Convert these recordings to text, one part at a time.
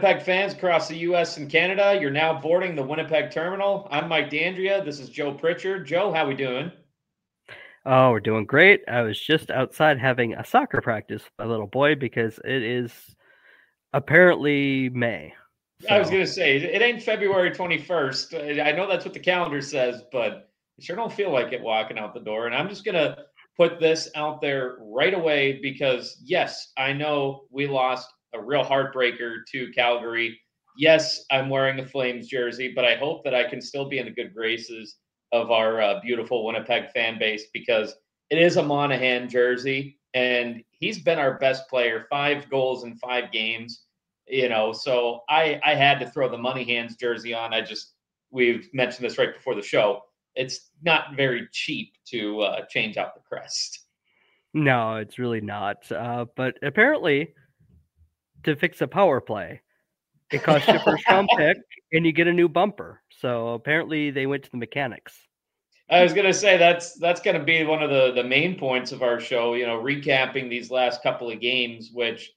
Winnipeg fans across the U.S. and Canada? You're now boarding the Winnipeg terminal. I'm Mike D'Andrea. This is Joe Pritchard. Joe, how we doing? Oh, we're doing great. I was just outside having a soccer practice with my little boy because it is apparently May. So. I was going to say, it ain't February 21st. I know that's what the calendar says, but I sure don't feel like it walking out the door. And I'm just going to put this out there right away because, yes, I know we lost a real heartbreaker to Calgary. Yes, I'm wearing a Flames jersey, but I hope that I can still be in the good graces of our uh, beautiful Winnipeg fan base because it is a Monahan jersey and he's been our best player, five goals in five games. You know, so I I had to throw the Monahan's jersey on. I just we've mentioned this right before the show. It's not very cheap to uh, change out the crest. No, it's really not. Uh, but apparently, to fix a power play. It costs you first round pick and you get a new bumper. So apparently they went to the mechanics. I was gonna say that's that's gonna be one of the the main points of our show. You know, recapping these last couple of games, which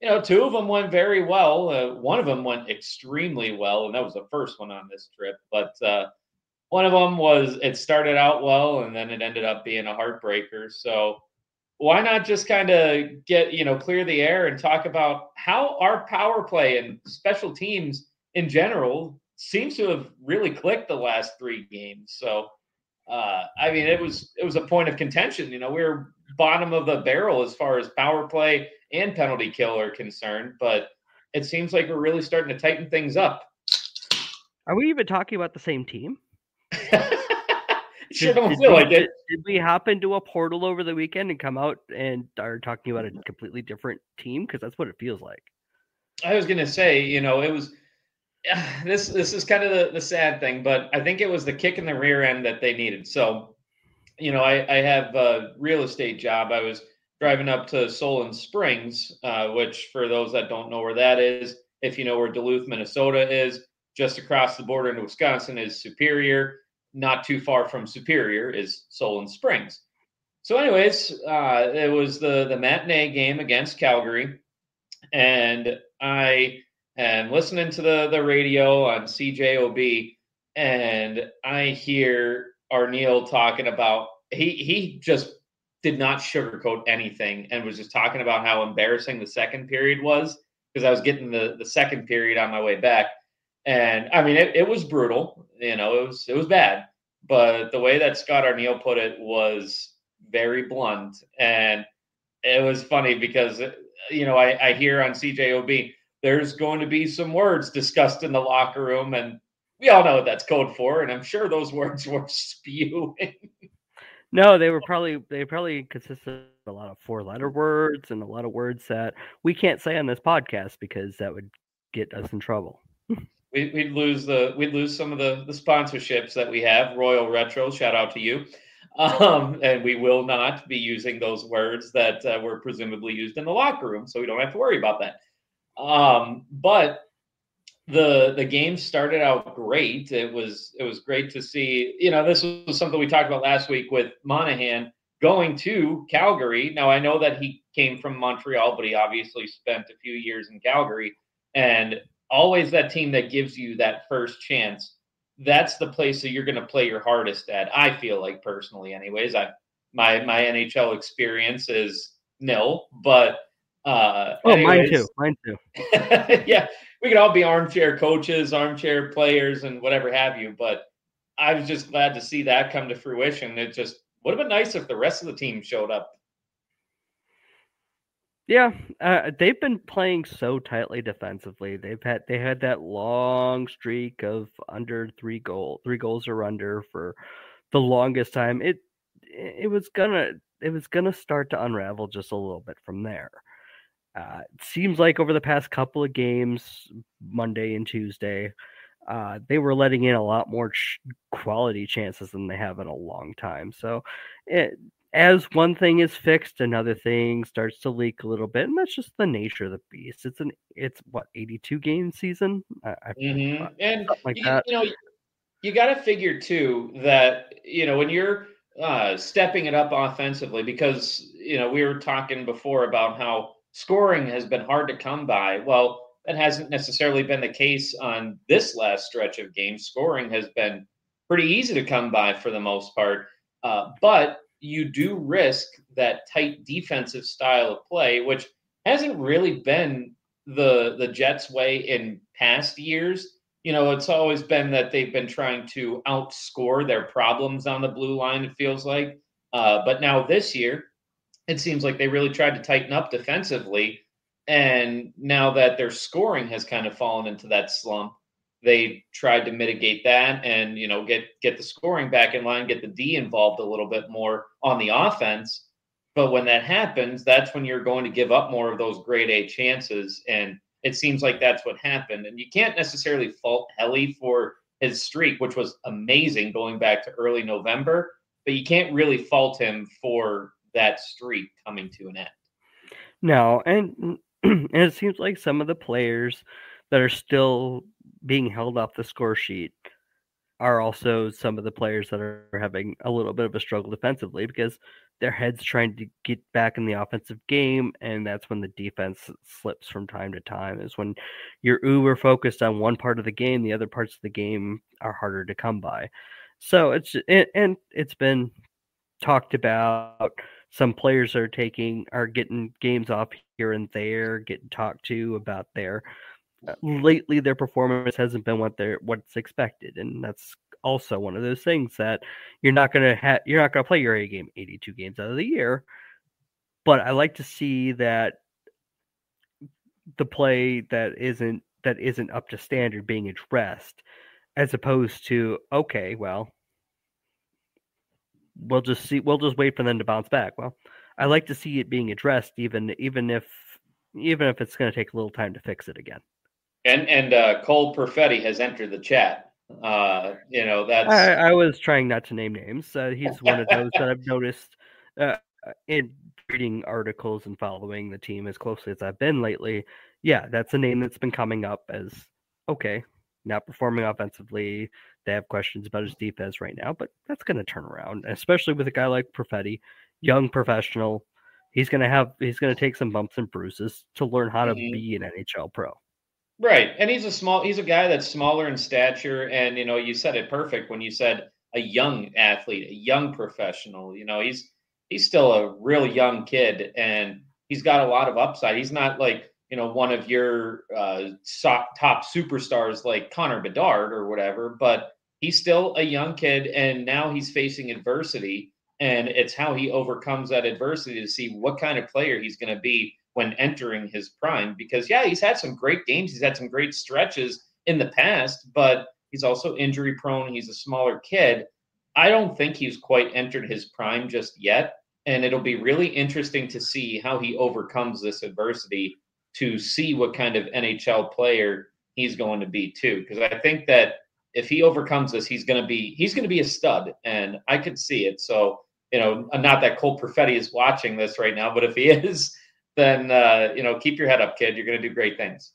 you know, two of them went very well. Uh, one of them went extremely well, and that was the first one on this trip. But uh, one of them was it started out well, and then it ended up being a heartbreaker. So why not just kind of get you know clear the air and talk about how our power play and special teams in general seems to have really clicked the last three games. So uh, i mean it was it was a point of contention you know we are bottom of the barrel as far as power play and penalty kill are concerned but it seems like we're really starting to tighten things up. Are we even talking about the same team sure don't did feel we, like it. Did we hop into a portal over the weekend and come out and are talking about a completely different team? Because that's what it feels like. I was gonna say, you know, it was this this is kind of the, the sad thing, but I think it was the kick in the rear end that they needed. So, you know, I, I have a real estate job. I was driving up to Solon Springs, uh, which for those that don't know where that is, if you know where Duluth, Minnesota is, just across the border into Wisconsin is Superior not too far from Superior is Solon Springs. So, anyways, uh, it was the the matinee game against Calgary, and I am listening to the the radio on CJOB, and I hear Arniel talking about he he just did not sugarcoat anything and was just talking about how embarrassing the second period was because I was getting the the second period on my way back and I mean, it, it was brutal. You know, it was it was bad. But the way that Scott Arniel put it was very blunt, and it was funny because you know I, I hear on CJOB there's going to be some words discussed in the locker room, and we all know what that's code for, and I'm sure those words were spewing. No, they were probably they probably consisted of a lot of four letter words and a lot of words that we can't say on this podcast because that would get us in trouble we, would lose the we'd lose some of the the sponsorships that we have. Royal Retro, shout out to you. Um, and we will not be using those words that uh, were presumably used in the locker room, so we don't have to worry about that. Um, but the the game started out great. It was it was great to see. You know, this was something we talked about last week with Monahan going to Calgary. Now I know that he came from Montreal, but he obviously spent a few years in Calgary. And always that team that gives you that first chance. That's the place that you're going to play your hardest at. I feel like personally, anyways. I my my NHL experience is nil, but uh, oh, anyways, mine too, mine too. yeah, we could all be armchair coaches, armchair players, and whatever have you. But I was just glad to see that come to fruition. It just would have been nice if the rest of the team showed up yeah, uh, they've been playing so tightly defensively. They've had they had that long streak of under three goal, three goals or under for the longest time. It it was gonna it was gonna start to unravel just a little bit from there. Uh, it seems like over the past couple of games, Monday and Tuesday, uh, they were letting in a lot more ch- quality chances than they have in a long time. So it, as one thing is fixed, another thing starts to leak a little bit, and that's just the nature of the beast. It's an it's what eighty two game season, I, mm-hmm. and like you, that. You know, you got to figure too that you know when you're uh, stepping it up offensively, because you know we were talking before about how scoring has been hard to come by. Well, that hasn't necessarily been the case on this last stretch of games. Scoring has been pretty easy to come by for the most part. Uh, but you do risk that tight defensive style of play, which hasn't really been the the Jets' way in past years. You know, it's always been that they've been trying to outscore their problems on the blue line. It feels like, uh, but now this year, it seems like they really tried to tighten up defensively. And now that their scoring has kind of fallen into that slump, they tried to mitigate that and you know get get the scoring back in line, get the D involved a little bit more on the offense. But when that happens, that's when you're going to give up more of those grade A chances. And it seems like that's what happened. And you can't necessarily fault Helly for his streak, which was amazing going back to early November, but you can't really fault him for that streak coming to an end. No, and and it seems like some of the players that are still being held off the score sheet are also some of the players that are having a little bit of a struggle defensively because their heads trying to get back in the offensive game and that's when the defense slips from time to time is when you're uber focused on one part of the game the other parts of the game are harder to come by. So it's and it's been talked about some players are taking are getting games off here and there, getting talked to about their Uh, lately their performance hasn't been what they're what's expected, and that's also one of those things that you're not gonna have you're not gonna play your A game 82 games out of the year. But I like to see that the play that isn't that isn't up to standard being addressed, as opposed to okay, well, we'll just see we'll just wait for them to bounce back. Well, I like to see it being addressed even even if even if it's going to take a little time to fix it again. And and uh, Cole Perfetti has entered the chat. Uh, you know that's. I, I was trying not to name names. Uh, he's one of those that I've noticed uh, in reading articles and following the team as closely as I've been lately. Yeah, that's a name that's been coming up as okay, not performing offensively. They have questions about his defense right now, but that's going to turn around, especially with a guy like Perfetti, young professional. He's going to have he's going to take some bumps and bruises to learn how to mm-hmm. be an NHL pro. Right, and he's a small he's a guy that's smaller in stature, and you know you said it perfect when you said a young athlete, a young professional. You know he's he's still a real young kid, and he's got a lot of upside. He's not like you know one of your uh, top superstars like Connor Bedard or whatever, but he's still a young kid, and now he's facing adversity, and it's how he overcomes that adversity to see what kind of player he's going to be when entering his prime. Because yeah, he's had some great games, he's had some great stretches in the past, but he's also injury prone. He's a smaller kid. I don't think he's quite entered his prime just yet. And it'll be really interesting to see how he overcomes this adversity to see what kind of NHL player he's going to be too. Because I think that if he overcomes this, he's going to be he's going to be a stud, and I could see it. So you know, not that Cole Perfetti is watching this right now, but if he is, then uh, you know, keep your head up, kid. You're going to do great things.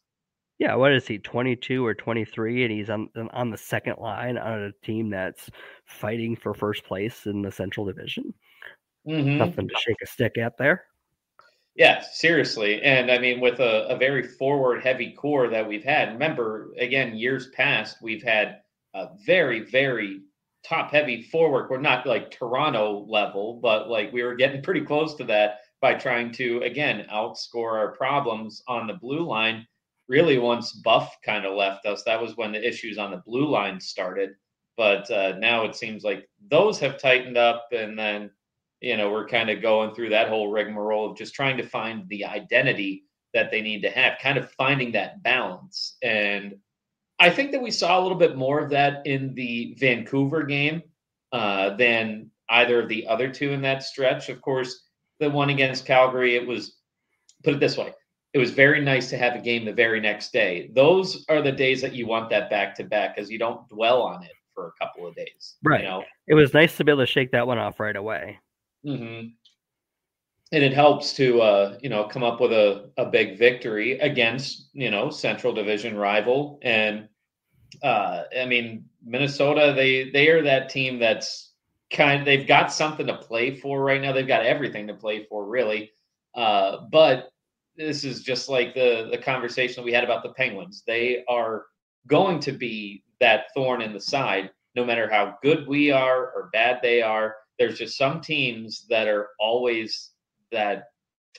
Yeah, what is he? 22 or 23, and he's on on the second line on a team that's fighting for first place in the Central Division. Mm-hmm. Nothing to shake a stick at there. Yeah, seriously. And I mean, with a, a very forward heavy core that we've had, remember, again, years past, we've had a very, very top heavy forward. We're not like Toronto level, but like we were getting pretty close to that by trying to, again, outscore our problems on the blue line. Really, once Buff kind of left us, that was when the issues on the blue line started. But uh, now it seems like those have tightened up. And then you know, we're kind of going through that whole rigmarole of just trying to find the identity that they need to have, kind of finding that balance. And I think that we saw a little bit more of that in the Vancouver game uh, than either of the other two in that stretch. Of course, the one against Calgary, it was, put it this way, it was very nice to have a game the very next day. Those are the days that you want that back to back because you don't dwell on it for a couple of days. Right. You know? It was nice to be able to shake that one off right away. Mm-hmm. And it helps to uh, you know come up with a, a big victory against you know Central Division rival. And uh, I mean Minnesota, they they are that team that's kind. They've got something to play for right now. They've got everything to play for, really. Uh, but this is just like the the conversation we had about the Penguins. They are going to be that thorn in the side, no matter how good we are or bad they are. There's just some teams that are always that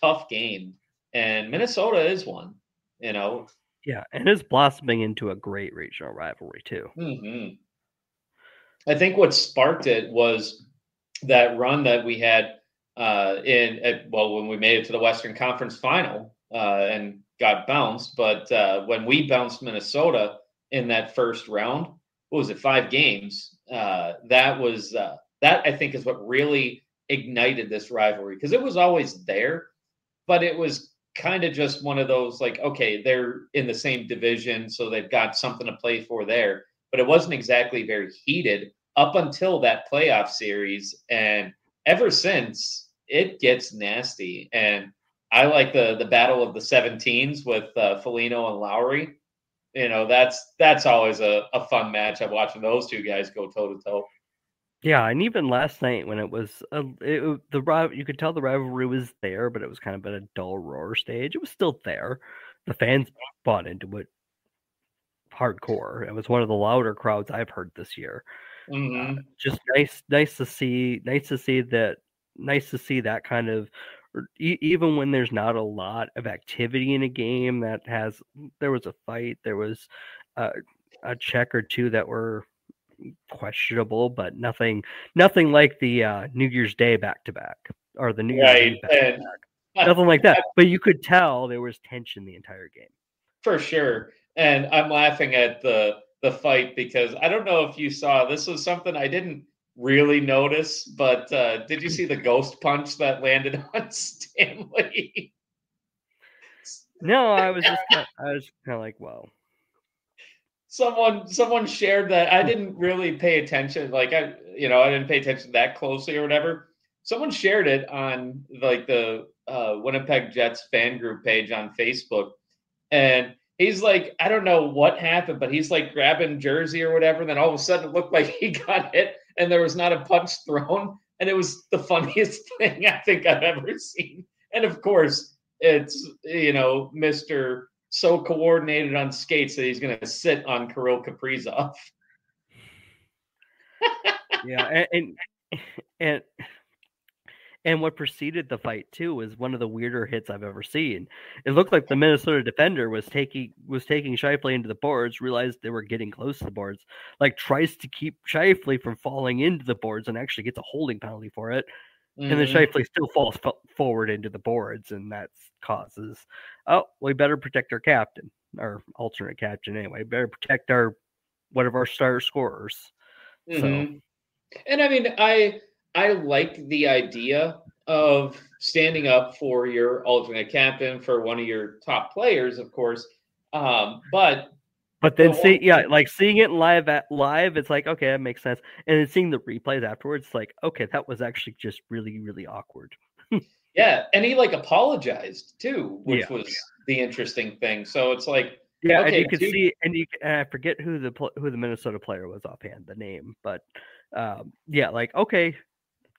tough game, and Minnesota is one. You know. Yeah, and it's blossoming into a great regional rivalry too. Mm-hmm. I think what sparked it was that run that we had uh, in at, well when we made it to the Western Conference Final uh, and got bounced. But uh, when we bounced Minnesota in that first round, what was it? Five games. Uh, that was uh, that I think is what really ignited this rivalry because it was always there, but it was kind of just one of those like okay they're in the same division so they've got something to play for there but it wasn't exactly very heated up until that playoff series and ever since it gets nasty. And I like the the battle of the 17s with uh, Foligno and Lowry. You know, that's that's always a, a fun matchup watching those two guys go toe to toe. Yeah, and even last night when it was a, it, the you could tell the rivalry was there, but it was kind of at a dull roar stage. It was still there. The fans bought into it hardcore. It was one of the louder crowds I've heard this year. Mm-hmm. Uh, just nice, nice to see. Nice to see that nice to see that kind of even when there's not a lot of activity in a game that has there was a fight there was a, a check or two that were questionable but nothing nothing like the uh, new year's day back to back or the new right. year's Day back to back, nothing like that but you could tell there was tension the entire game for sure and i'm laughing at the the fight because i don't know if you saw this was something i didn't really notice, but uh, did you see the ghost punch that landed on Stanley? no, I was just kinda, I was kind of like, wow. Someone someone shared that I didn't really pay attention, like I you know I didn't pay attention that closely or whatever. Someone shared it on like the uh, Winnipeg Jets fan group page on Facebook, and he's like, I don't know what happened, but he's like grabbing jersey or whatever. Then all of a sudden, it looked like he got hit and there was not a punch thrown. And it was the funniest thing I think I've ever seen. And of course, it's, you know, Mr. So coordinated on skates that he's going to sit on Kirill Kaprizov. yeah. And, and, and and what preceded the fight too was one of the weirder hits I've ever seen. It looked like the Minnesota defender was taking was taking Scheifele into the boards, realized they were getting close to the boards, like tries to keep Scheifele from falling into the boards, and actually gets a holding penalty for it. Mm-hmm. And then mm-hmm. Still falls forward into the boards, and that causes oh, we better protect our captain, our alternate captain anyway. Better protect our one of our star scorers. Mm-hmm. So, and I mean, I I like the idea of standing up for your alternate captain for one of your top players, of course. Um, but but then see, yeah, like seeing it live at live, it's like okay, that makes sense. And then seeing the replays afterwards, it's like okay, that was actually just really, really awkward. yeah, and he like apologized too, which yeah. was the interesting thing. So it's like yeah, okay, and you could dude. see, and you and I forget who the who the Minnesota player was offhand, the name, but um, yeah, like okay,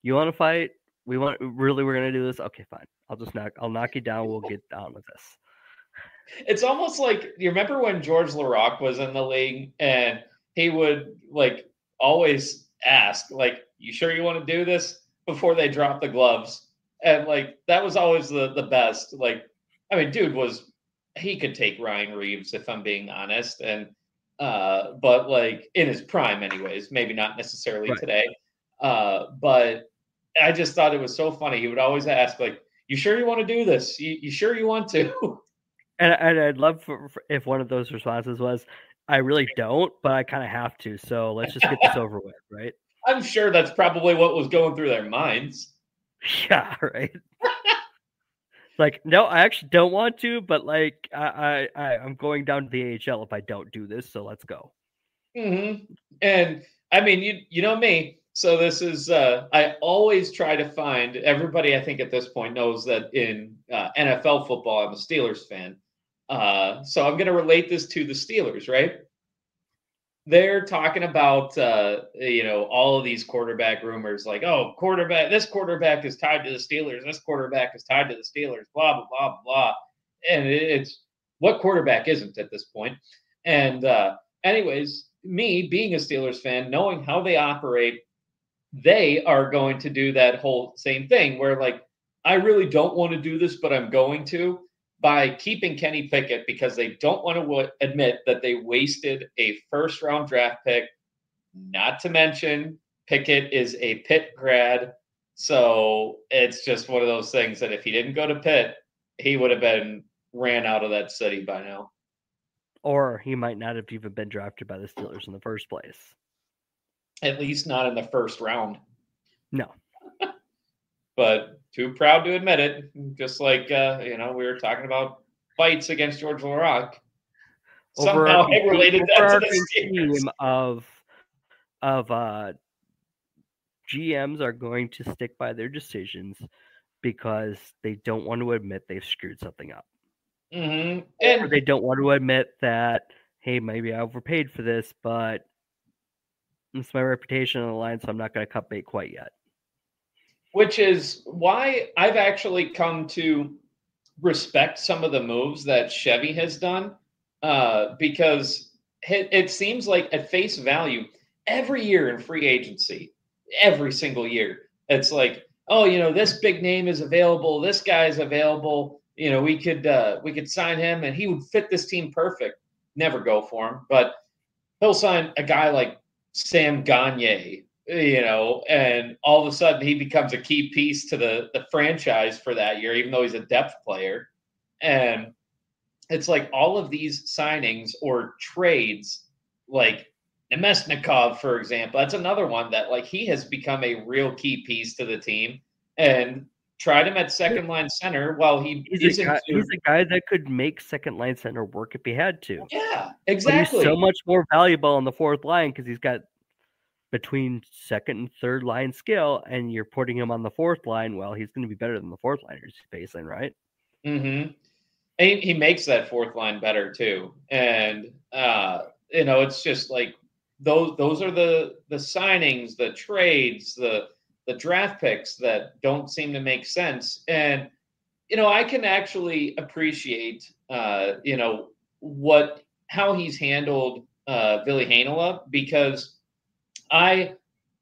you want to fight? We want really we're gonna do this? Okay, fine. I'll just knock I'll knock you down. We'll get down with this. It's almost like you remember when George Laraque was in the league and he would like always ask, like, you sure you want to do this before they drop the gloves? And like that was always the the best. Like, I mean, dude was he could take Ryan Reaves if I'm being honest. And uh, but like in his prime anyways, maybe not necessarily right. today. Uh, but I just thought it was so funny. He would always ask, like, "You sure you want to do this? You, you sure you want to?" And, and I'd love for, for, if one of those responses was, "I really don't, but I kind of have to. So let's just get this over with, right?" I'm sure that's probably what was going through their minds. Yeah, right. like, no, I actually don't want to, but like, I, I, I am going down to the AHL if I don't do this. So let's go. Mm-hmm. And I mean, you you know me. So this is uh, I always try to find everybody. I think at this point knows that in uh, NFL football, I'm a Steelers fan. Uh, so I'm going to relate this to the Steelers, right? They're talking about uh, you know all of these quarterback rumors, like oh quarterback, this quarterback is tied to the Steelers, this quarterback is tied to the Steelers, blah blah blah blah. and it's what quarterback isn't at this point. And uh, anyways, me being a Steelers fan, knowing how they operate, they are going to do that whole same thing where like I really don't want to do this, but I'm going to by keeping Kenny Pickett because they don't want to admit that they wasted a first round draft pick. Not to mention, Pickett is a Pitt grad. So it's just one of those things that if he didn't go to Pitt, he would have been ran out of that city by now. Or he might not have even been drafted by the Steelers in the first place. At least not in the first round. No. but too proud to admit it. Just like uh, you know, we were talking about fights against George Laraque. Somehow I related that to the team of of uh, GMs are going to stick by their decisions because they don't want to admit they've screwed something up. Mm-hmm. And or they don't want to admit that, hey, maybe I overpaid for this, but it's my reputation on the line, so I'm not going to cut bait quite yet which is why I've actually come to respect some of the moves that Chevy has done uh, because it, it seems like at face value, every year in free agency, every single year, it's like, oh, you know, this big name is available, this guy is available. You know, we could uh, we could sign him, and he would fit this team perfect. Never go for him, but he'll sign a guy like Sam Gagne you know, and all of a sudden he becomes a key piece to the the franchise for that year, even though he's a depth player. And it's like all of these signings or trades, like Namestnikov, for example, that's another one that like he has become a real key piece to the team. And tried him at second line center while he he's, a guy, he's a guy that could make second line center work if he had to. Yeah, exactly. so much more valuable on the fourth line because he's got between second and third line skill, and you're putting him on the fourth line, well, he's going to be better than the fourth liners facing, right? Mm-hmm. And he makes that fourth line better too. And uh, you know, it's just like those those are the the signings, the trades, the the draft picks that don't seem to make sense. And you know, I can actually appreciate uh, you know, what how he's handled uh Ville Heinola because I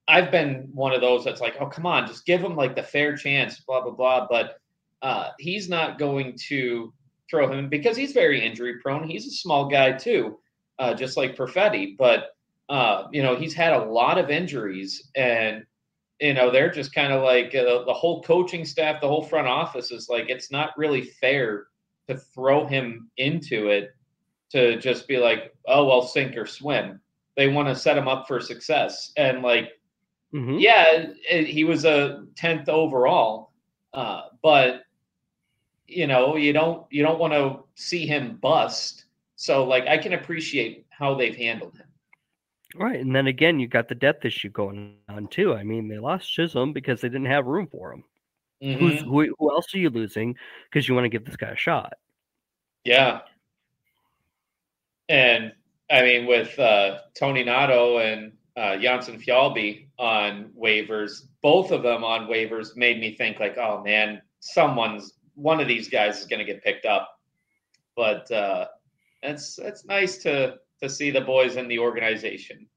I've been one of those that's like, oh come on, just give him like the fair chance, blah blah blah. But uh, he's not going to throw him because he's very injury prone. He's a small guy too, uh, just like Perfetti. But uh, you know, he's had a lot of injuries, and you know they're just kind of like uh, the whole coaching staff, the whole front office is like, it's not really fair to throw him into it to just be like, oh well, sink or swim they want to set him up for success. And like, mm-hmm. yeah, it, he was a tenth overall, uh, but you know, you don't you don't want to see him bust. So like, I can appreciate how they've handled him. Right, and then again, you got the depth issue going on too. I mean, they lost Chisholm because they didn't have room for him. Mm-hmm. Who's who, who else are you losing because you want to give this guy a shot? Yeah, and I mean, with uh, Toninato and uh, Janssen on waivers, both of them on waivers made me think like, oh man, someone's one of these guys is going to get picked up. But uh, it's it's nice to to see the boys in the organization.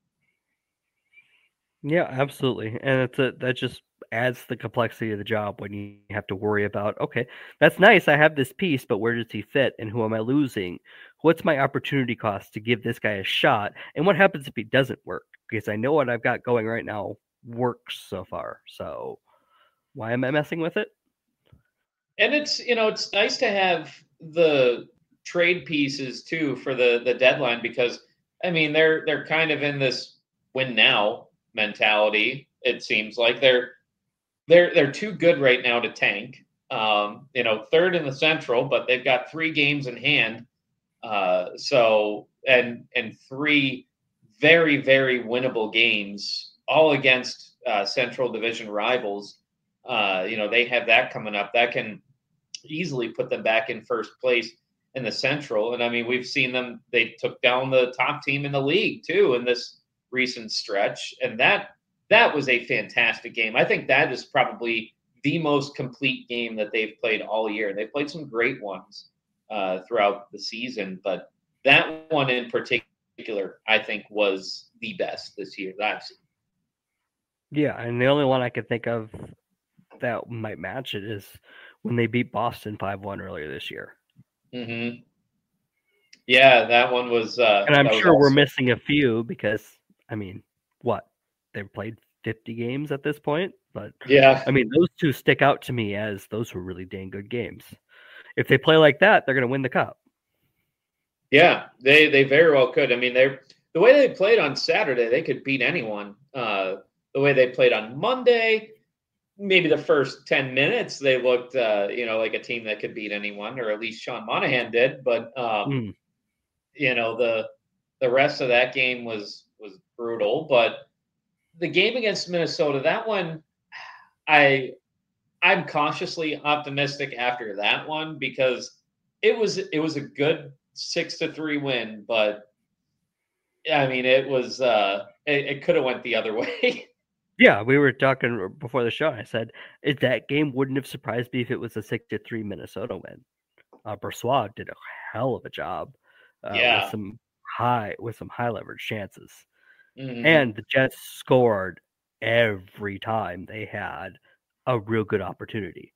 Yeah, absolutely, and it's a, that just adds the complexity of the job when you have to worry about okay, that's nice. I have this piece, but where does he fit, and who am I losing? what's my opportunity cost to give this guy a shot? And what happens if he doesn't work? Because I know what I've got going right now works so far. So why am I messing with it? And it's you know it's nice to have the trade pieces too for the the deadline because I mean they're they're kind of in this win now mentality. It seems like they're they're they're too good right now to tank. Um, you know, third in the Central, but they've got three games in hand uh, so and and three very very winnable games, all against uh, Central Division rivals. Uh, you know they have that coming up. That can easily put them back in first place in the Central. And I mean we've seen them. They took down the top team in the league too in this recent stretch, and that that was a fantastic game. I think that is probably the most complete game that they've played all year. They played some great ones. uh, throughout the season. But that one in particular, I think, was the best this year that I've seen. Yeah, and the only one I could think of that might match it is when they beat Boston five one earlier this year. Mm-hmm. Yeah, that one was. Uh, and I'm sure awesome. we're missing a few because I mean, what they've played 50 games at this point, but yeah, I mean those two stick out to me as those were really dang good games. If they play like that, they're going to win the cup. Yeah, they they very well could. I mean, they're the way they played on Saturday, they could beat anyone. Uh, the way they played on Monday, maybe the first 10 minutes they looked uh, you know like a team that could beat anyone or at least sean monahan did but um, mm. you know the the rest of that game was was brutal but the game against minnesota that one i i'm cautiously optimistic after that one because it was it was a good six to three win but i mean it was uh it, it could have went the other way Yeah, we were talking before the show. I said that game wouldn't have surprised me if it was a six to three Minnesota win. Uh, Brossoit did a hell of a job. Uh, yeah. with some high with some high leverage chances, Mhm. and the Jets scored every time they had a real good opportunity.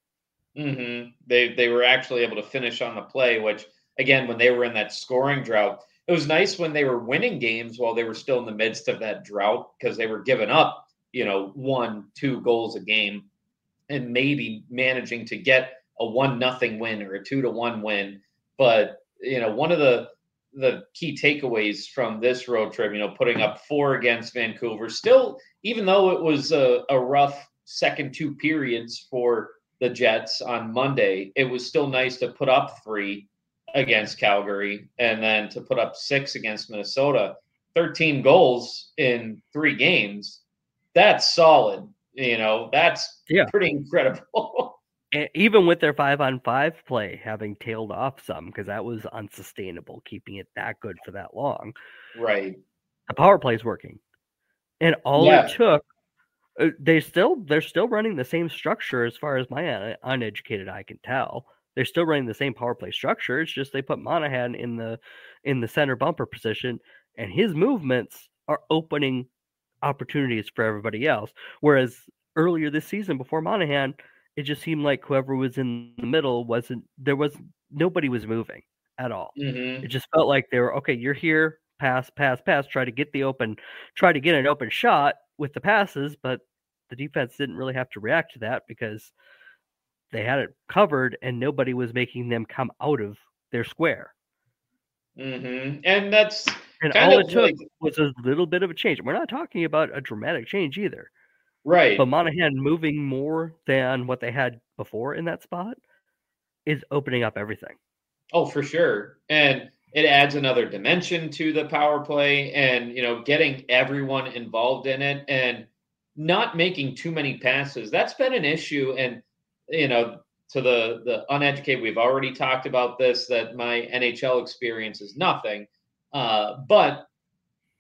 hmm They they were actually able to finish on the play, which again, when they were in that scoring drought, it was nice when they were winning games while they were still in the midst of that drought because they were giving up, you know, one, two goals a game, and maybe managing to get a one nothing win or a two to one win. But you know, one of the the key takeaways from this road trip, you know, putting up four against Vancouver, still, even though it was a, a rough second two periods for the Jets on Monday, it was still nice to put up three against Calgary and then to put up six against Minnesota. 13 goals in three games. That's solid. You know, that's Yeah. pretty incredible. And even with their five on five play having tailed off some because that was unsustainable, keeping it that good for that long. right. the power play is working and all Yeah. it took uh, they still they're still running the same structure as far as my uneducated eye can tell they're still running the same power play structure it's just they put monahan in the in the center bumper position and his movements are opening opportunities for everybody else whereas earlier this season before monahan it just seemed like whoever was in the middle wasn't there was nobody was moving at all hmm it just felt like they were okay. You're here, pass, pass, pass. Try to get the open, try to get an open shot with the passes, but the defense didn't really have to react to that because they had it covered and nobody was making them come out of their square. hmm And that's And Kind all it took like- was a little bit of a change. We're not talking about a dramatic change either, right. but Monahan moving more than what they had before in that spot is opening up everything. Oh, for sure. And it adds another dimension to the power play and, you know, getting everyone involved in it and not making too many passes. That's been an issue. And, you know, to the, the uneducated, we've already talked about this, that my NHL experience is nothing. Uh, but,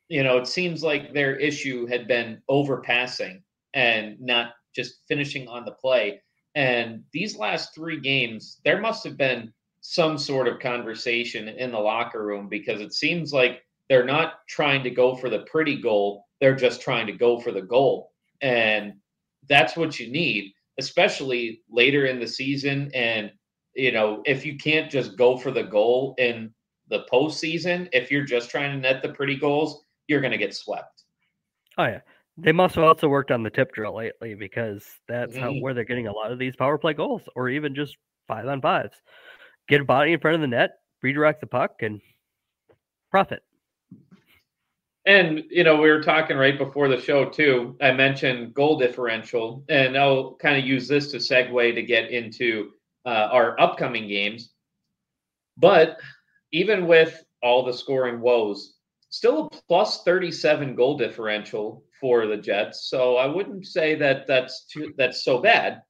you know, it seems like their issue had been overpassing and not just finishing on the play. And these last three games, there must have been some sort of conversation in the locker room because it seems like they're not trying to go for the pretty goal. They're just trying to go for the goal. And that's what you need, especially later in the season. And, you know, if you can't just go for the goal in the postseason, if you're just trying to net the pretty goals, you're going to get swept. Oh yeah. They must have also worked on the tip drill lately because that's how Mhm. where they're getting a lot of these power play goals or even just five on fives. Get a body in front of the net, redirect the puck, and profit. And you know, we were talking right before the show too. I mentioned goal differential, and I'll kind of use this to segue to get into uh, our upcoming games. But even with all the scoring woes, still a plus thirty-seven goal differential for the Jets. So I wouldn't say that that's too, that's so bad.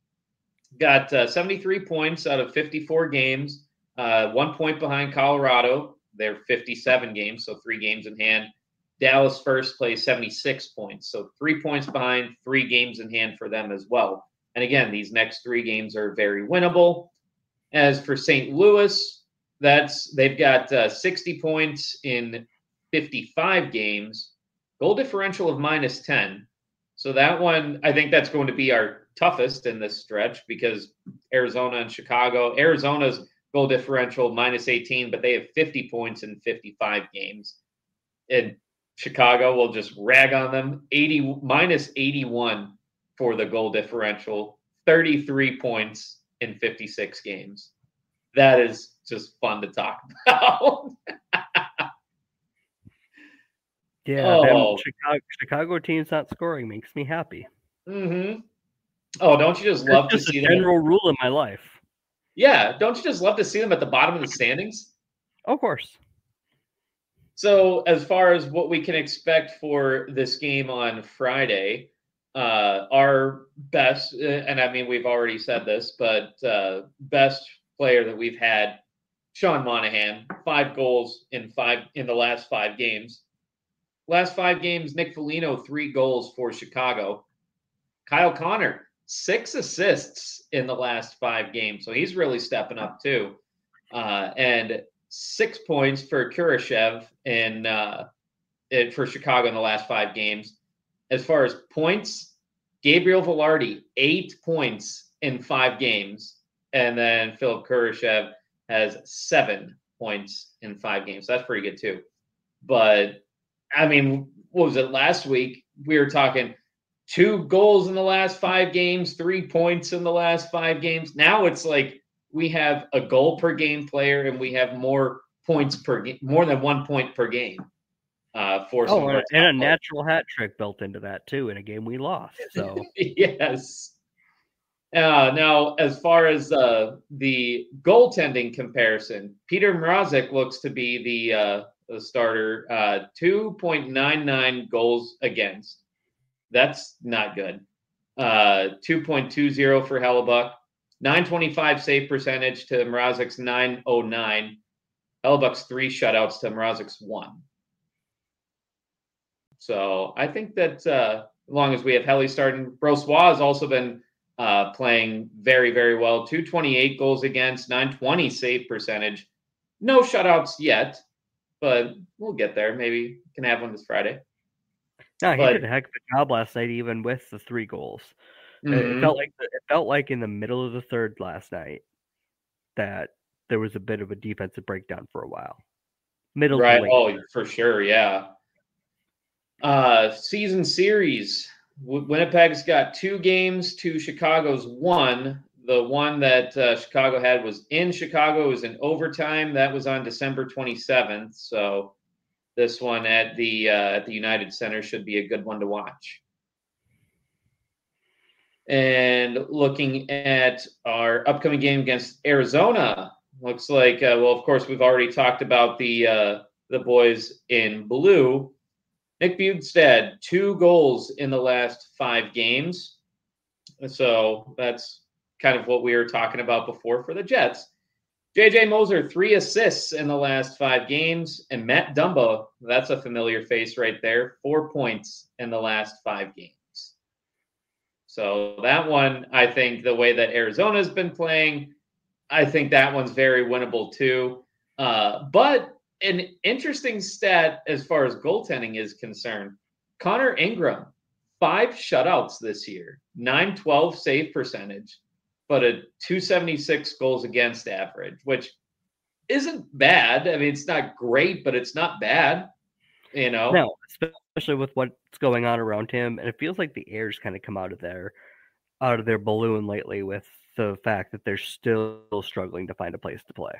Got uh, seventy-three points out of fifty-four games. Uh, one point behind Colorado. They're fifty-seven games, so three games in hand. Dallas first plays 76 points. So three points behind, three games in hand for them as well. And again, these next three games are very winnable. As for St. Louis, That's they've got uh, 60 points in 55 games, goal differential of minus 10. So that one, I think that's going to be our toughest in this stretch because Arizona and Chicago. Arizona's goal differential minus 18, but they have 50 points in 55 games. And Chicago will just rag on them. 80 minus 81 for the goal differential, 33 points in 56 games. That is just fun to talk about. yeah, oh. Chicago, Chicago team's not scoring makes me happy. Mm-hmm. Oh, don't you just love just to see a general them? rule in my life. Yeah, don't you just love to see them at the bottom of the standings? Of course. So, as far as what we can expect for this game on Friday, uh, our best, and I mean, we've already said this, but uh, best player that we've had, Sean Monahan, five goals in five in the last five games. Last five games, Nick Foligno, three goals for Chicago. Kyle Connor, six assists in the last five games. So he's really stepping up too. Uh, and six points for Kurashev in, uh, in, for Chicago in the last five games. As far as points, Gabriel Vilardi, eight points in five games. And then Philipp Kurashev has seven points in five games. That's pretty good too. But I mean, what was it last week? We were talking two goals in the last five games, three points in the last five games. Now it's like we have a goal per game player and we have more points per game, more than one point per game. Uh, for oh, and, and a natural hat trick built into that too in a game we lost. So yes. Uh, now, as far as uh, the goaltending comparison, Peter Mrazek looks to be the, uh, the starter. Uh, 2.99 goals against, that's not good. Uh, 2.20 for Hellebuyck, 925 save percentage to Mrazek's 909. Hellebuyck's three shutouts to Mrazek's one. So I think that uh, as long as we have Helly starting, Brossoit has also been uh, playing very, very well. 228 goals against, 920 save percentage. No shutouts yet, but we'll get there. Maybe can have one this Friday. No, he but, did a heck of a job last night, even with the three goals. Mm-hmm. It felt like it felt like in the middle of the third last night that there was a bit of a defensive breakdown for a while. Middle right? Oh, for sure, yeah. Uh, season series. Winnipeg's got two games to Chicago's one. The one that uh, Chicago had was in Chicago. Was in overtime. That was on December 27th. So this one at the uh, at the United Center should be a good one to watch. And looking at our upcoming game against Arizona, looks like uh, well, of course, we've already talked about the uh, the boys in blue. Nick Bjugstad, two goals in the last five games. So that's kind of what we were talking about before for the Jets. JJ Moser, three assists in the last five games. And Matt Dumba, that's a familiar face right there, four points in the last five games. So that one, I think the way that Arizona's been playing, I think that one's very winnable too. Uh, but an interesting stat as far as goaltending is concerned Connor Ingram, five shutouts this year, 912 save percentage but a 276 goals against average, which isn't bad. I mean, it's not great, but it's not bad. You know, no, especially with what's going on around him, and it feels like the air's kind of come out of their out of their balloon lately with the fact that they're still struggling to find a place to play.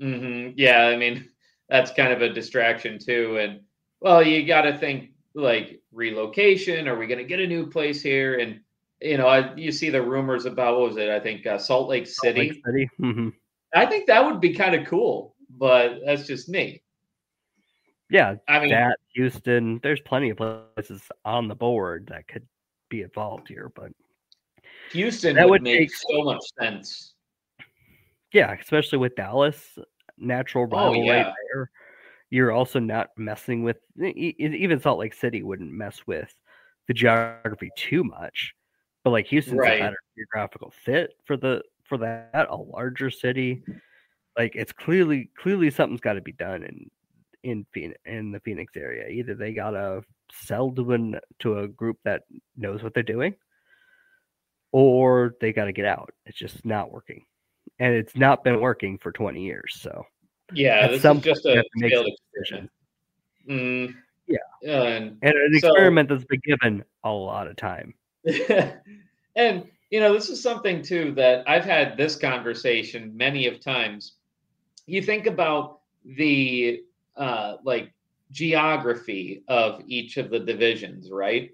Mm-hmm. Yeah, I mean that's kind of a distraction too, and well, you got to think like relocation. Are we going to get a new place here? And you know, I, you see the rumors about what was it? I think uh, Salt Lake City. Salt Lake City. Mm-hmm. I think that would be kind of cool, but that's just me. Yeah, I mean, that Houston. There's plenty of places on the board that could be involved here, but Houston that would, would make take, so much sense. Yeah, especially with Dallas, natural oh, rival oh, yeah. right there. You're also not messing with even Salt Lake City wouldn't mess with the geography too much. But like Houston's right. a better geographical fit for the for that, a larger city. Like it's clearly clearly something's got to be done in in Phoenix, in the Phoenix area. Either they gotta sell to an to a group that knows what they're doing, or they got to get out. It's just not working, and it's not been working for twenty years. So yeah, this is just a failed experiment. Mm, yeah, and, and an so, experiment that's been given a lot of time. and you know, this is something too that I've had this conversation many of times. You think about the uh, like geography of each of the divisions, right?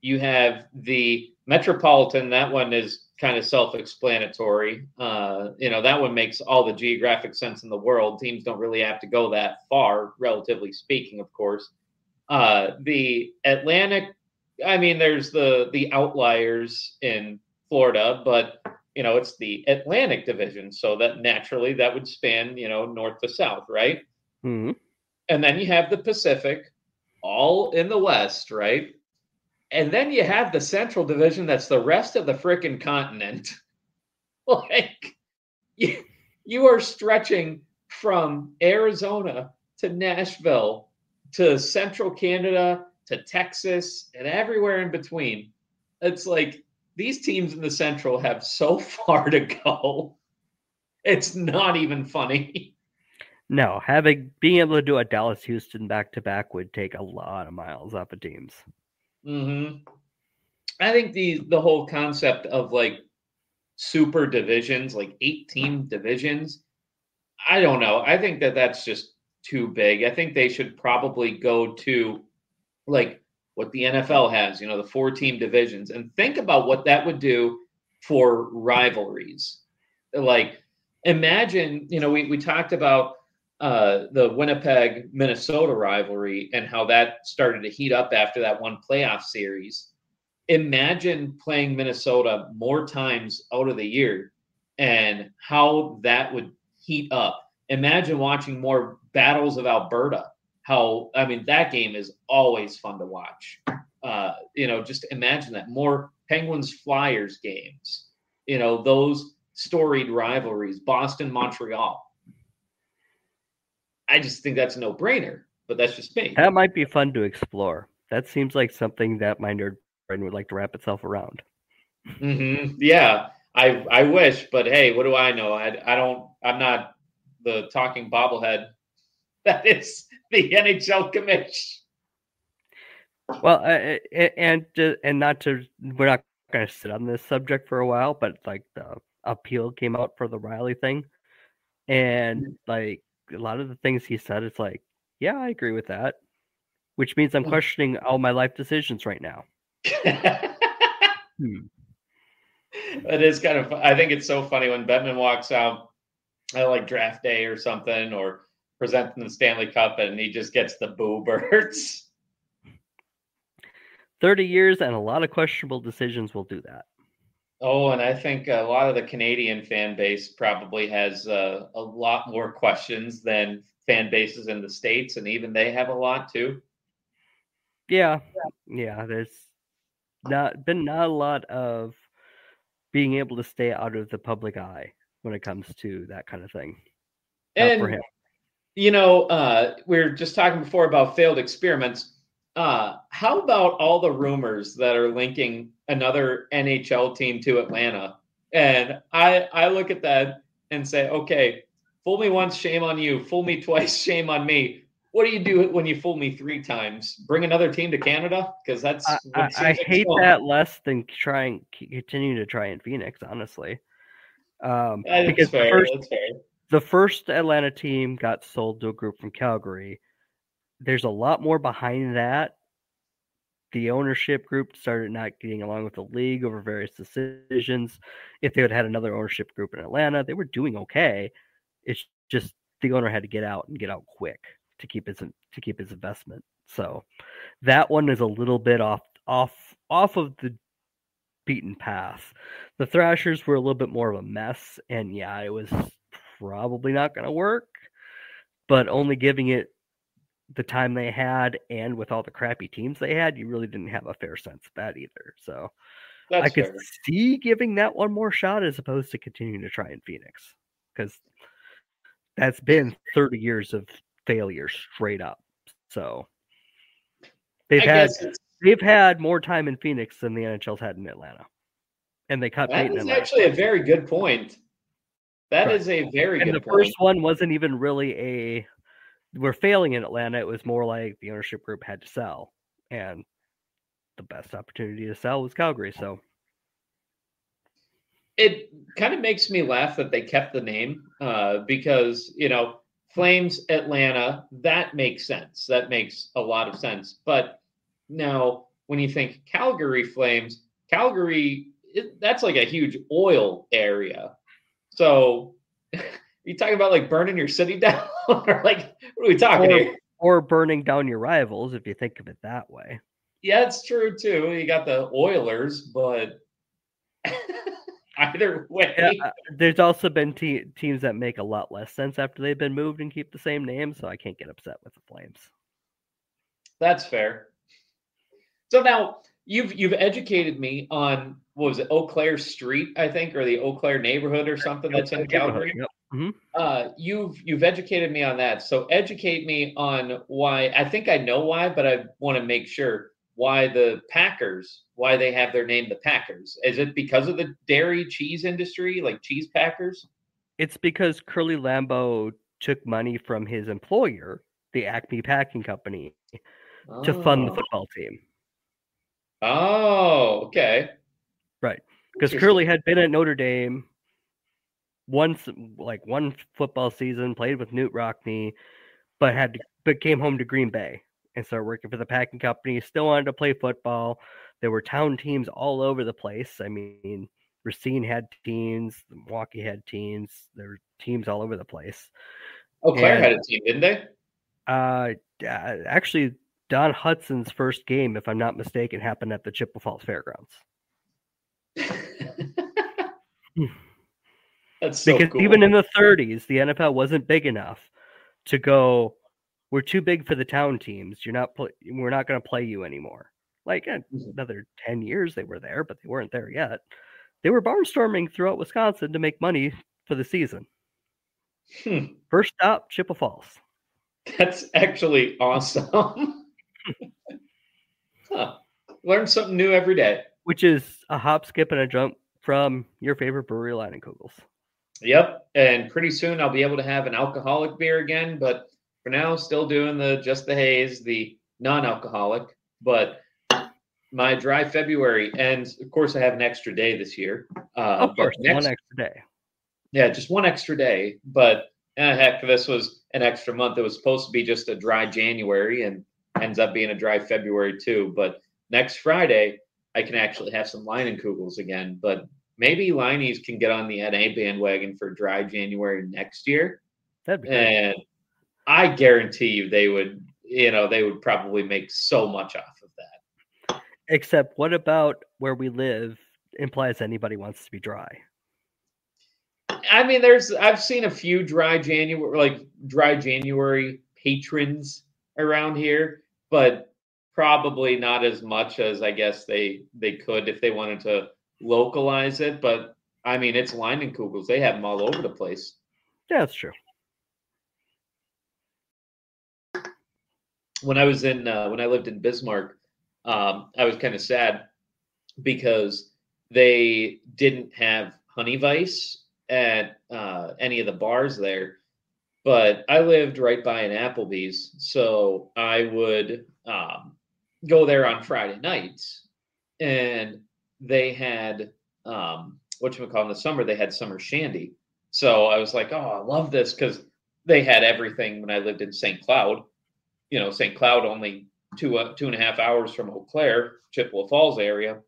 You have the metropolitan. That one is kind of self-explanatory. Uh, you know, that one makes all the geographic sense in the world. Teams don't really have to go that far, relatively speaking, of course. Uh, the Atlantic. I mean, there's the the outliers in Florida, but you know, it's the Atlantic division, so that naturally that would span, you know, north to south, right? Mm-hmm. And then you have the Pacific, all in the west, right? And then you have the Central Division, that's the rest of the freaking continent. like, you, you are stretching from Arizona to Nashville to Central Canada to Texas and everywhere in between. It's like these teams in the Central have so far to go. It's not even funny. No, having being able to do a Dallas Houston back to back would take a lot of miles off of teams. Hmm I think the the whole concept of like super divisions, like eight team divisions, I don't know. I think that that's just too big. I think they should probably go to like what the NFL has, you know, the four team divisions, and think about what that would do for rivalries. Like, imagine, you know, we, we talked about uh, the Winnipeg Minnesota rivalry and how that started to heat up after that one playoff series. Imagine playing Minnesota more times out of the year and how that would heat up. Imagine watching more battles of Alberta how I mean that game is always fun to watch. Uh, you know, just imagine that more Penguins Flyers games. You know, those storied rivalries, Boston Montreal. I just think that's a no brainer, but that's just me. That might be fun to explore. That seems like something that my nerd brain would like to wrap itself around. Mm-hmm. Yeah, I I wish, but hey, what do I know? I I don't. I'm not the talking bobblehead. That is the NHL commission. Well, uh, and and not to we're not going to sit on this subject for a while, but like the appeal came out for the Riley thing, and mm-hmm. like a lot of the things he said, it's like, yeah, I agree with that, which means I'm mm. questioning all my life decisions right now. hmm. It is kind of. I think it's so funny when Bettman walks out, uh, like draft day or something, or presenting the Stanley Cup and he just gets the boo birds. 30 years and a lot of questionable decisions will do that. Oh, and I think a lot of the Canadian fan base probably has uh, a lot more questions than fan bases in the States, and even they have a lot too. Yeah. Yeah. There's not been not a lot of being able to stay out of the public eye when it comes to that kind of thing. And for him you know, uh, we are just talking before about failed experiments. Uh, how about all the rumors that are linking another NHL team to Atlanta? And I I look at that and say, okay, fool me once, shame on you. Fool me twice, shame on me. What do you do when you fool me three times? Bring another team to Canada because that's. I, I, I hate that less than trying continue to try in Phoenix, honestly. Um, because fair, first, the first Atlanta team got sold to a group from Calgary. There's a lot more behind that. The ownership group started not getting along with the league over various decisions. If they had had another ownership group in Atlanta, they were doing okay. It's just the owner had to get out and get out quick to keep his to keep his investment. So that one is a little bit off off off of the beaten path. The Thrashers were a little bit more of a mess, and yeah, it was probably not going to work, but only giving it the time they had and with all the crappy teams they had, you really didn't have a fair sense of that either. So That's I could fair. see giving that one more shot as opposed to continuing to try in Phoenix because that's been 30 years of failure straight up. So they've I had they've had more time in Phoenix than the NHL's had in Atlanta, and they cut that last actually a very good point. That Right. is a very and good the point. first one wasn't even really a we're failing in Atlanta. It was more like the ownership group had to sell, and the best opportunity to sell was Calgary. So it kind of makes me laugh that they kept the name uh, because you know Flames Atlanta that makes sense. That makes a lot of sense. But now when you think Calgary Flames, Calgary it, that's like a huge oil area. So you talking about like burning your city down or like what are we talking Or- here? or burning down your rivals if you think of it that way. Yeah, it's true too. You got the Oilers, but either way, Yeah, uh, there's also been te- teams that make a lot less sense after they've been moved and keep the same name, so I can't get upset with the Flames. That's fair. So now you've you've educated me on what was it, Eau Claire Street, I think, or the Eau Claire neighborhood or something that's in Calgary. Yep. Uh, you've you've educated me on that. So educate me on why. I think I know why, but I want to make sure why the Packers, why they have their name the Packers. Is it because of the dairy cheese industry, like cheese packers? It's because Curly Lambeau took money from his employer, the Acme Packing Company, to fund the Oh. football team. Oh, okay. Right. Because Curly had been at Notre Dame once, like one football season, played with Knute Rockne, but had to, but came home to Green Bay and started working for the packing company. Still wanted to play football. There were town teams all over the place. I mean, Racine had teams, Milwaukee had teams. There were teams all over the place. Oh, Claire And- had a team, didn't they? Uh, uh, actually, Don Hutson's first game, if I'm not mistaken, happened at the Chippewa Falls Fairgrounds. That's so because cool. even in the 30s, the NFL wasn't big enough to go. We're too big for the town teams. You're not. We're not going to play you anymore. Like eh, Mhm. another 10 years, they were there, but they weren't there yet. They were barnstorming throughout Wisconsin to make money for the season. Hmm, First stop, Chippewa Falls. that's actually awesome. huh. Learn something new every day. which is a hop, skip, and a jump from your favorite brewery, Leinenkugels. Yep. And pretty soon I'll be able to have an alcoholic beer again. But for now, still doing the just the haze, the non-alcoholic. But my dry February, and of course I have an extra day this year. Uh, of course, next one extra day. Yeah, just one extra day. But eh, heck, this was an extra month. It was supposed to be just a dry January and ends up being a dry February too. But next Friday, I can actually have some Leinenkugels again. But maybe Liney's can get on the NA bandwagon for dry January next year. That'd be great. And I guarantee you they would, you know, they would probably make so much off of that. Except, what about where we live implies anybody wants to be dry? I mean, there's I've seen a few dry January like dry January patrons around here, but probably not as much as I guess they they could if they wanted to localize it. But I mean, it's Leinenkugels; they have them all over the place. Yeah, that's true. When I was in uh, when I lived in Bismarck, um, I was kind of sad because they didn't have Honey Weiss at uh, any of the bars there. But I lived right by an Applebee's, so I would um, go there on Friday nights, and they had um, what you call in the summer. They had summer shandy, so I was like, "Oh, I love this" because they had everything when I lived in St. Cloud. You know, St. Cloud only two uh, two and a half hours from Eau Claire, Chippewa Falls area.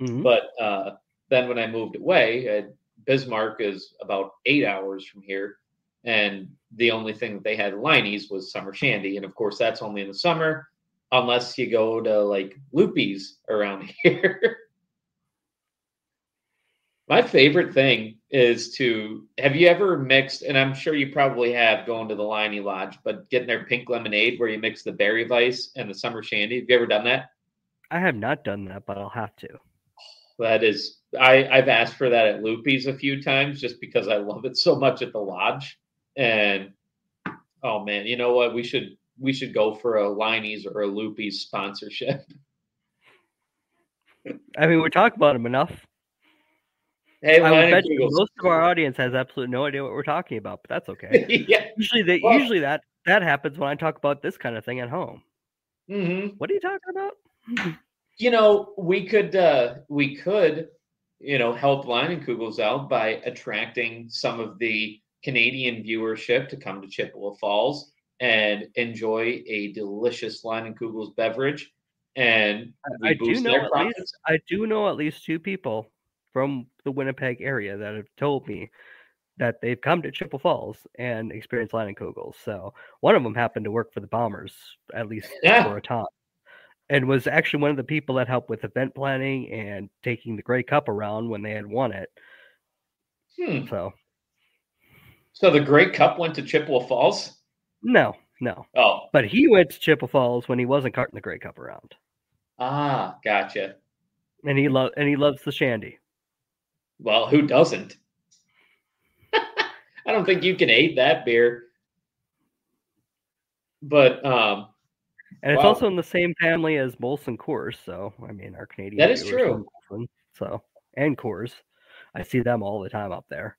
Mhm. But uh, then when I moved away, uh, Bismarck is about eight hours from here, and the only thing that they had Liney's was summer shandy, and of course that's only in the summer, unless you go to like Loopy's around here. My favorite thing is to have you ever mixed, and I'm sure you probably have going to the Liney Lodge, but getting their pink lemonade where you mix the Berry Weiss and the summer shandy. Have you ever done that? I have not done that, but I'll have to. That is, I I've asked for that at Loopy's a few times just because I love it so much at the lodge. And oh man, you know what? We should we should go for a Liney's or a Loopy's sponsorship. I mean, we talk about them enough. Hey, I would bet you most of our audience has absolutely no idea what we're talking about, but that's okay. yeah. usually, they Well- usually that that happens when I talk about this kind of thing at home. hmm What are you talking about? You know, we could uh we could, you know, help Leinenkugels out by attracting some of the Canadian viewership to come to Chippewa Falls and enjoy a delicious Leinenkugels beverage. And we I do boost know their at least I do know at least two people from the Winnipeg area that have told me that they've come to Chippewa Falls and experienced Leinenkugels. So one of them happened to work for the Bombers at least Yeah. for a time, and was actually one of the people that helped with event planning and taking the Grey Cup around when they had won it. Hmm. So So the Grey Cup went to Chippewa Falls. no, no, Oh, but he went to Chippewa Falls when he wasn't carting the Grey Cup around, ah, gotcha. and he lo- and he loves the shandy. Well, who doesn't? I don't think you can hate that beer. But um, And it's Wow. also in the same family as Molson Coors, so I mean our Canadian. That is true. Molson, so and Coors, I see them all the time up there.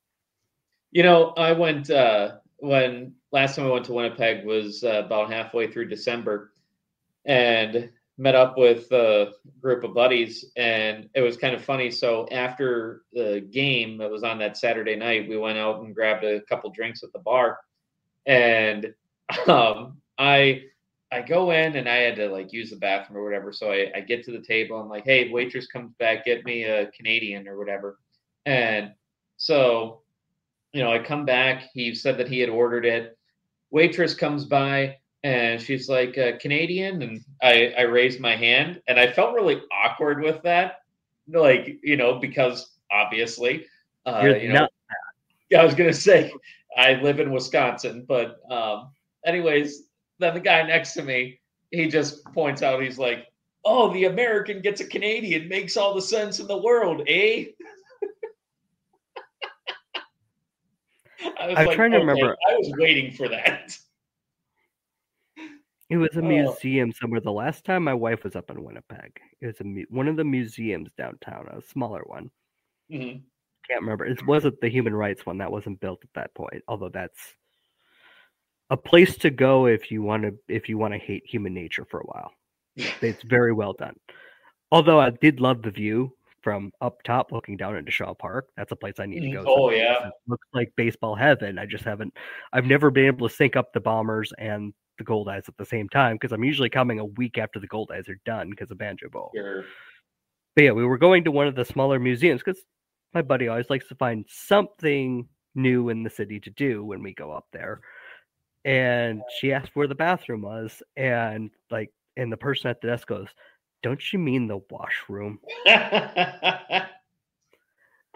you know, I went uh, when last time I went to Winnipeg was uh, about halfway through December, and met up with a group of buddies, and it was kind of funny. So after the game that was on that Saturday night, we went out and grabbed a couple drinks at the bar, and um, I I go in and I had to like use the bathroom or whatever. So I, I get to the table. I'm like, hey, waitress comes back, get me a Canadian or whatever. And so, you know, I come back. He said that he had ordered it. Waitress comes by and she's like, uh, Canadian. And I, I raised my hand and I felt really awkward with that. Like, you know, because obviously, uh, You're you know, not I was gonna say I live in Wisconsin, but um, anyways, then the guy next to me, he just points out, he's like, "Oh, the American gets a Canadian, makes all the sense in the world, eh?" I was I'm like, trying to "Okay, remember- I was waiting for that. It was a Oh. museum somewhere. The last time my wife was up in Winnipeg, it was a mu- one of the museums downtown, a smaller one. Mhm. Can't remember. It wasn't the human rights one that wasn't built at that point. Although that's a place to go if you want to if you want to hate human nature for a while. It's very well done. Although I did love the view from up top looking down into Shaw Park. That's a place I need to Mhm. go. Oh, yeah. It looks like baseball heaven. I just haven't I've never been able to sync up the bombers and the Goldeyes at the same time because I'm usually coming a week after the gold eyes are done because of Banjo Bowl. Sure. But yeah, we were going to one of the smaller museums because my buddy always likes to find something new in the city to do when we go up there. And she asked where the bathroom was, and like, and the person at the desk goes, "Don't you mean the washroom?"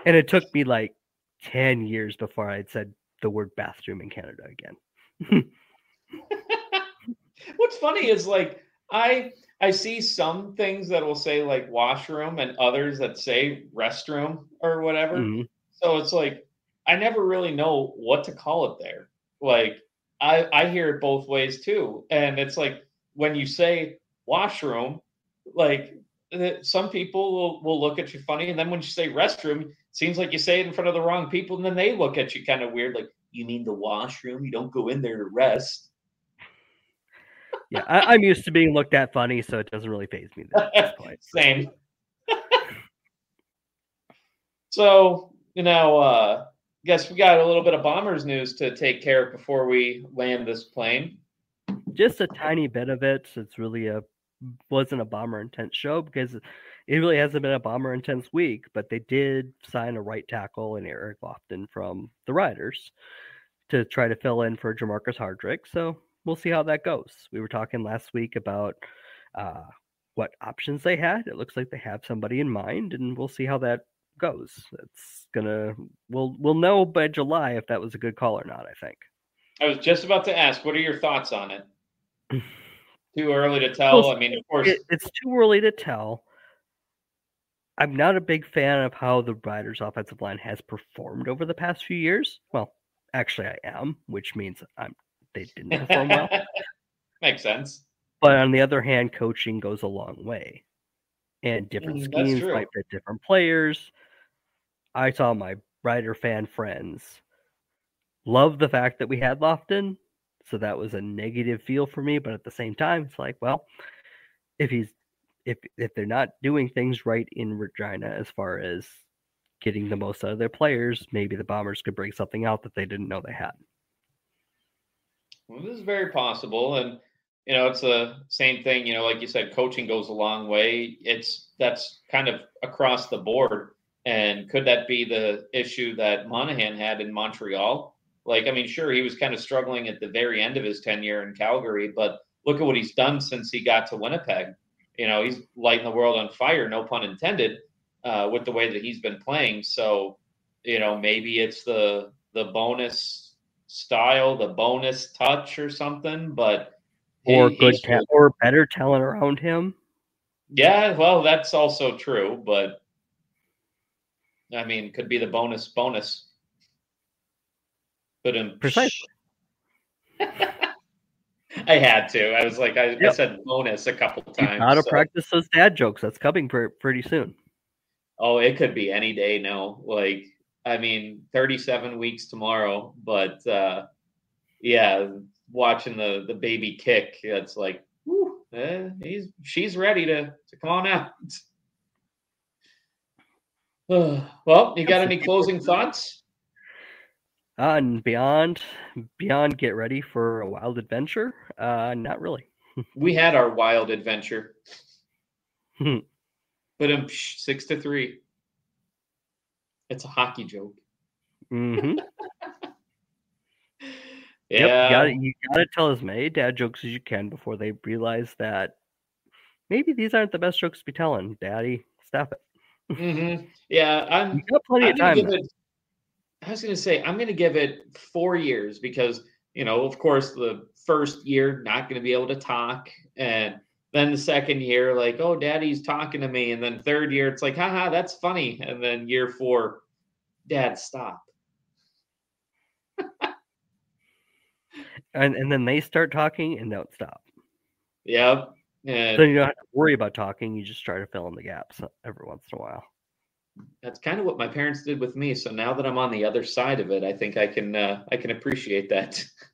And it took me like ten years before I'd said the word bathroom in Canada again. What's funny is like I I see some things that will say like washroom and others that say restroom or whatever. Mhm. So it's like I never really know what to call it there. Like I I hear it both ways too, and it's like when you say washroom, like some people will, will look at you funny, and then when you say restroom, it seems like you say it in front of the wrong people, and then they look at you kind of weird, like you mean the washroom? You don't go in there to rest. Yeah, I, I'm used to being looked at funny, so it doesn't really phase me at this point. Same. so, you know, uh guess we got a little bit of bombers news to take care of before we land this plane. just a tiny bit of it. It's really a wasn't a bomber intense show because it really hasn't been a bomber intense week. But they did sign a right tackle in Eric Lofton from the Riders to try to fill in for Jermarcus Hardrick. So we'll see how that goes. We were talking last week about uh, what options they had. It looks like they have somebody in mind, and we'll see how that goes. It's gonna we'll we'll know by July if that was a good call or not. I think. I was just about to ask, what are your thoughts on it? Too early to tell. Well, I mean, of course, it, it's too early to tell. I'm not a big fan of how the Riders' offensive line has performed over the past few years. Well, Actually, I am, which means I'm they didn't perform well. Makes sense. But on the other hand, coaching goes a long way, and different Mm, schemes might fit different players. I saw my Rider fan friends love the fact that we had Lofton, so that was a negative feel for me. But at the same time, it's like, well, if he's if if they're not doing things right in Regina as far as getting the most out of their players, maybe the Bombers could bring something out that they didn't know they had. Well, this is very possible, and you know, it's the same thing. You know, like you said, coaching goes a long way. It's that's kind of across the board. And could that be the issue that Monahan had in Montreal? Like, I mean, sure, he was kind of struggling at the very end of his tenure in Calgary, but look at what he's done since he got to Winnipeg. You know, he's lighting the world on fire, no pun intended, uh, with the way that he's been playing. So, you know, maybe it's the the Bowness style, the Bowness touch or something, but Or he- good ta- or better talent around him. yeah, well, that's also true, but I mean, could be the Bowness bonus. But in Precisely. I had to. I was like, I, I said bonus a couple times. gotta so- practice those dad jokes. That's coming pretty soon. Oh, it could be any day now. Like, I mean, 37 weeks tomorrow, but uh yeah, watching the the baby kick, it's like, whew, eh, he's she's ready to to come on out. well, you got any closing thoughts? Uh, and beyond, beyond, get ready for a wild adventure. Uh, not really. We had our wild adventure. Hmm. but um, six to three. It's a hockey joke. hmm Yeah. Yep, you gotta, you gotta tell as many dad jokes as you can before they realize that maybe these aren't the best jokes to be telling. Daddy, stop it. hmm Yeah, I'm You got plenty I'm of time. it, I was going to say, I'm going to give it four years because, you know, of course, the first year, not going to be able to talk. And then the second year, like, oh, daddy's talking to me. And then third year, it's like, haha, that's funny. And then year four, dad, stop. and and then they start talking and don't stop. Yep. So And you don't have to worry about talking. You just try to fill in the gaps every once in a while. that's kind of what my parents did with me. So now that I'm on the other side of it, I think I can, uh, I can appreciate that.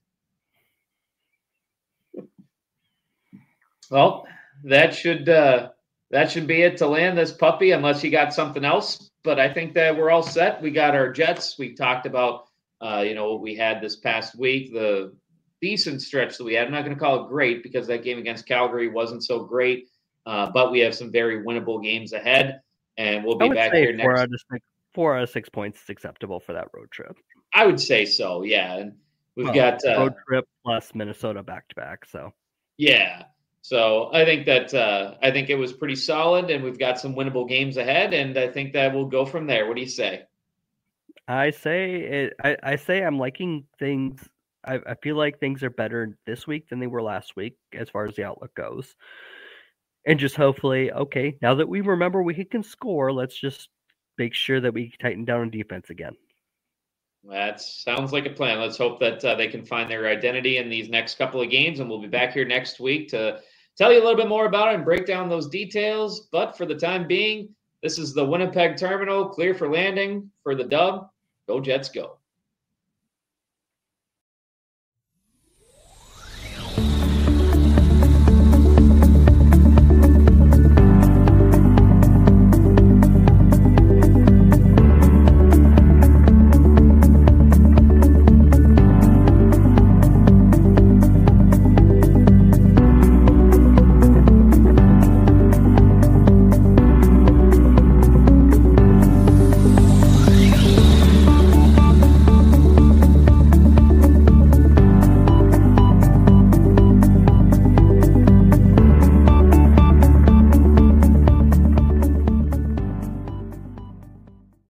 Well, that should uh, that should be it to land this puppy, unless you got something else. But I think that we're all set. We got our Jets. We talked about uh, you know what we had this past week, the decent stretch that we had. I'm not going to call it great because that game against Calgary wasn't so great, uh, but we have some very winnable games ahead, and we'll be back here four next. out of six, four out of six points is acceptable for that road trip. I would say so. Yeah, and we've Well, got uh, road trip plus Minnesota back to back. So Yeah. So I think that uh, I think it was pretty solid, and we've got some winnable games ahead, and I think that we'll go from there. What do you say? I say it. I, I say I'm liking things. I, I feel like things are better this week than they were last week as far as the outlook goes. And just hopefully, okay, now that we remember we can score, let's just make sure that we tighten down on defense again. That sounds like a plan. Let's hope that uh, they can find their identity in these next couple of games, and we'll be back here next week to tell you a little bit more about it and break down those details. But for the time being, this is the Winnipeg Terminal, clear for landing for the dub. Go Jets, go!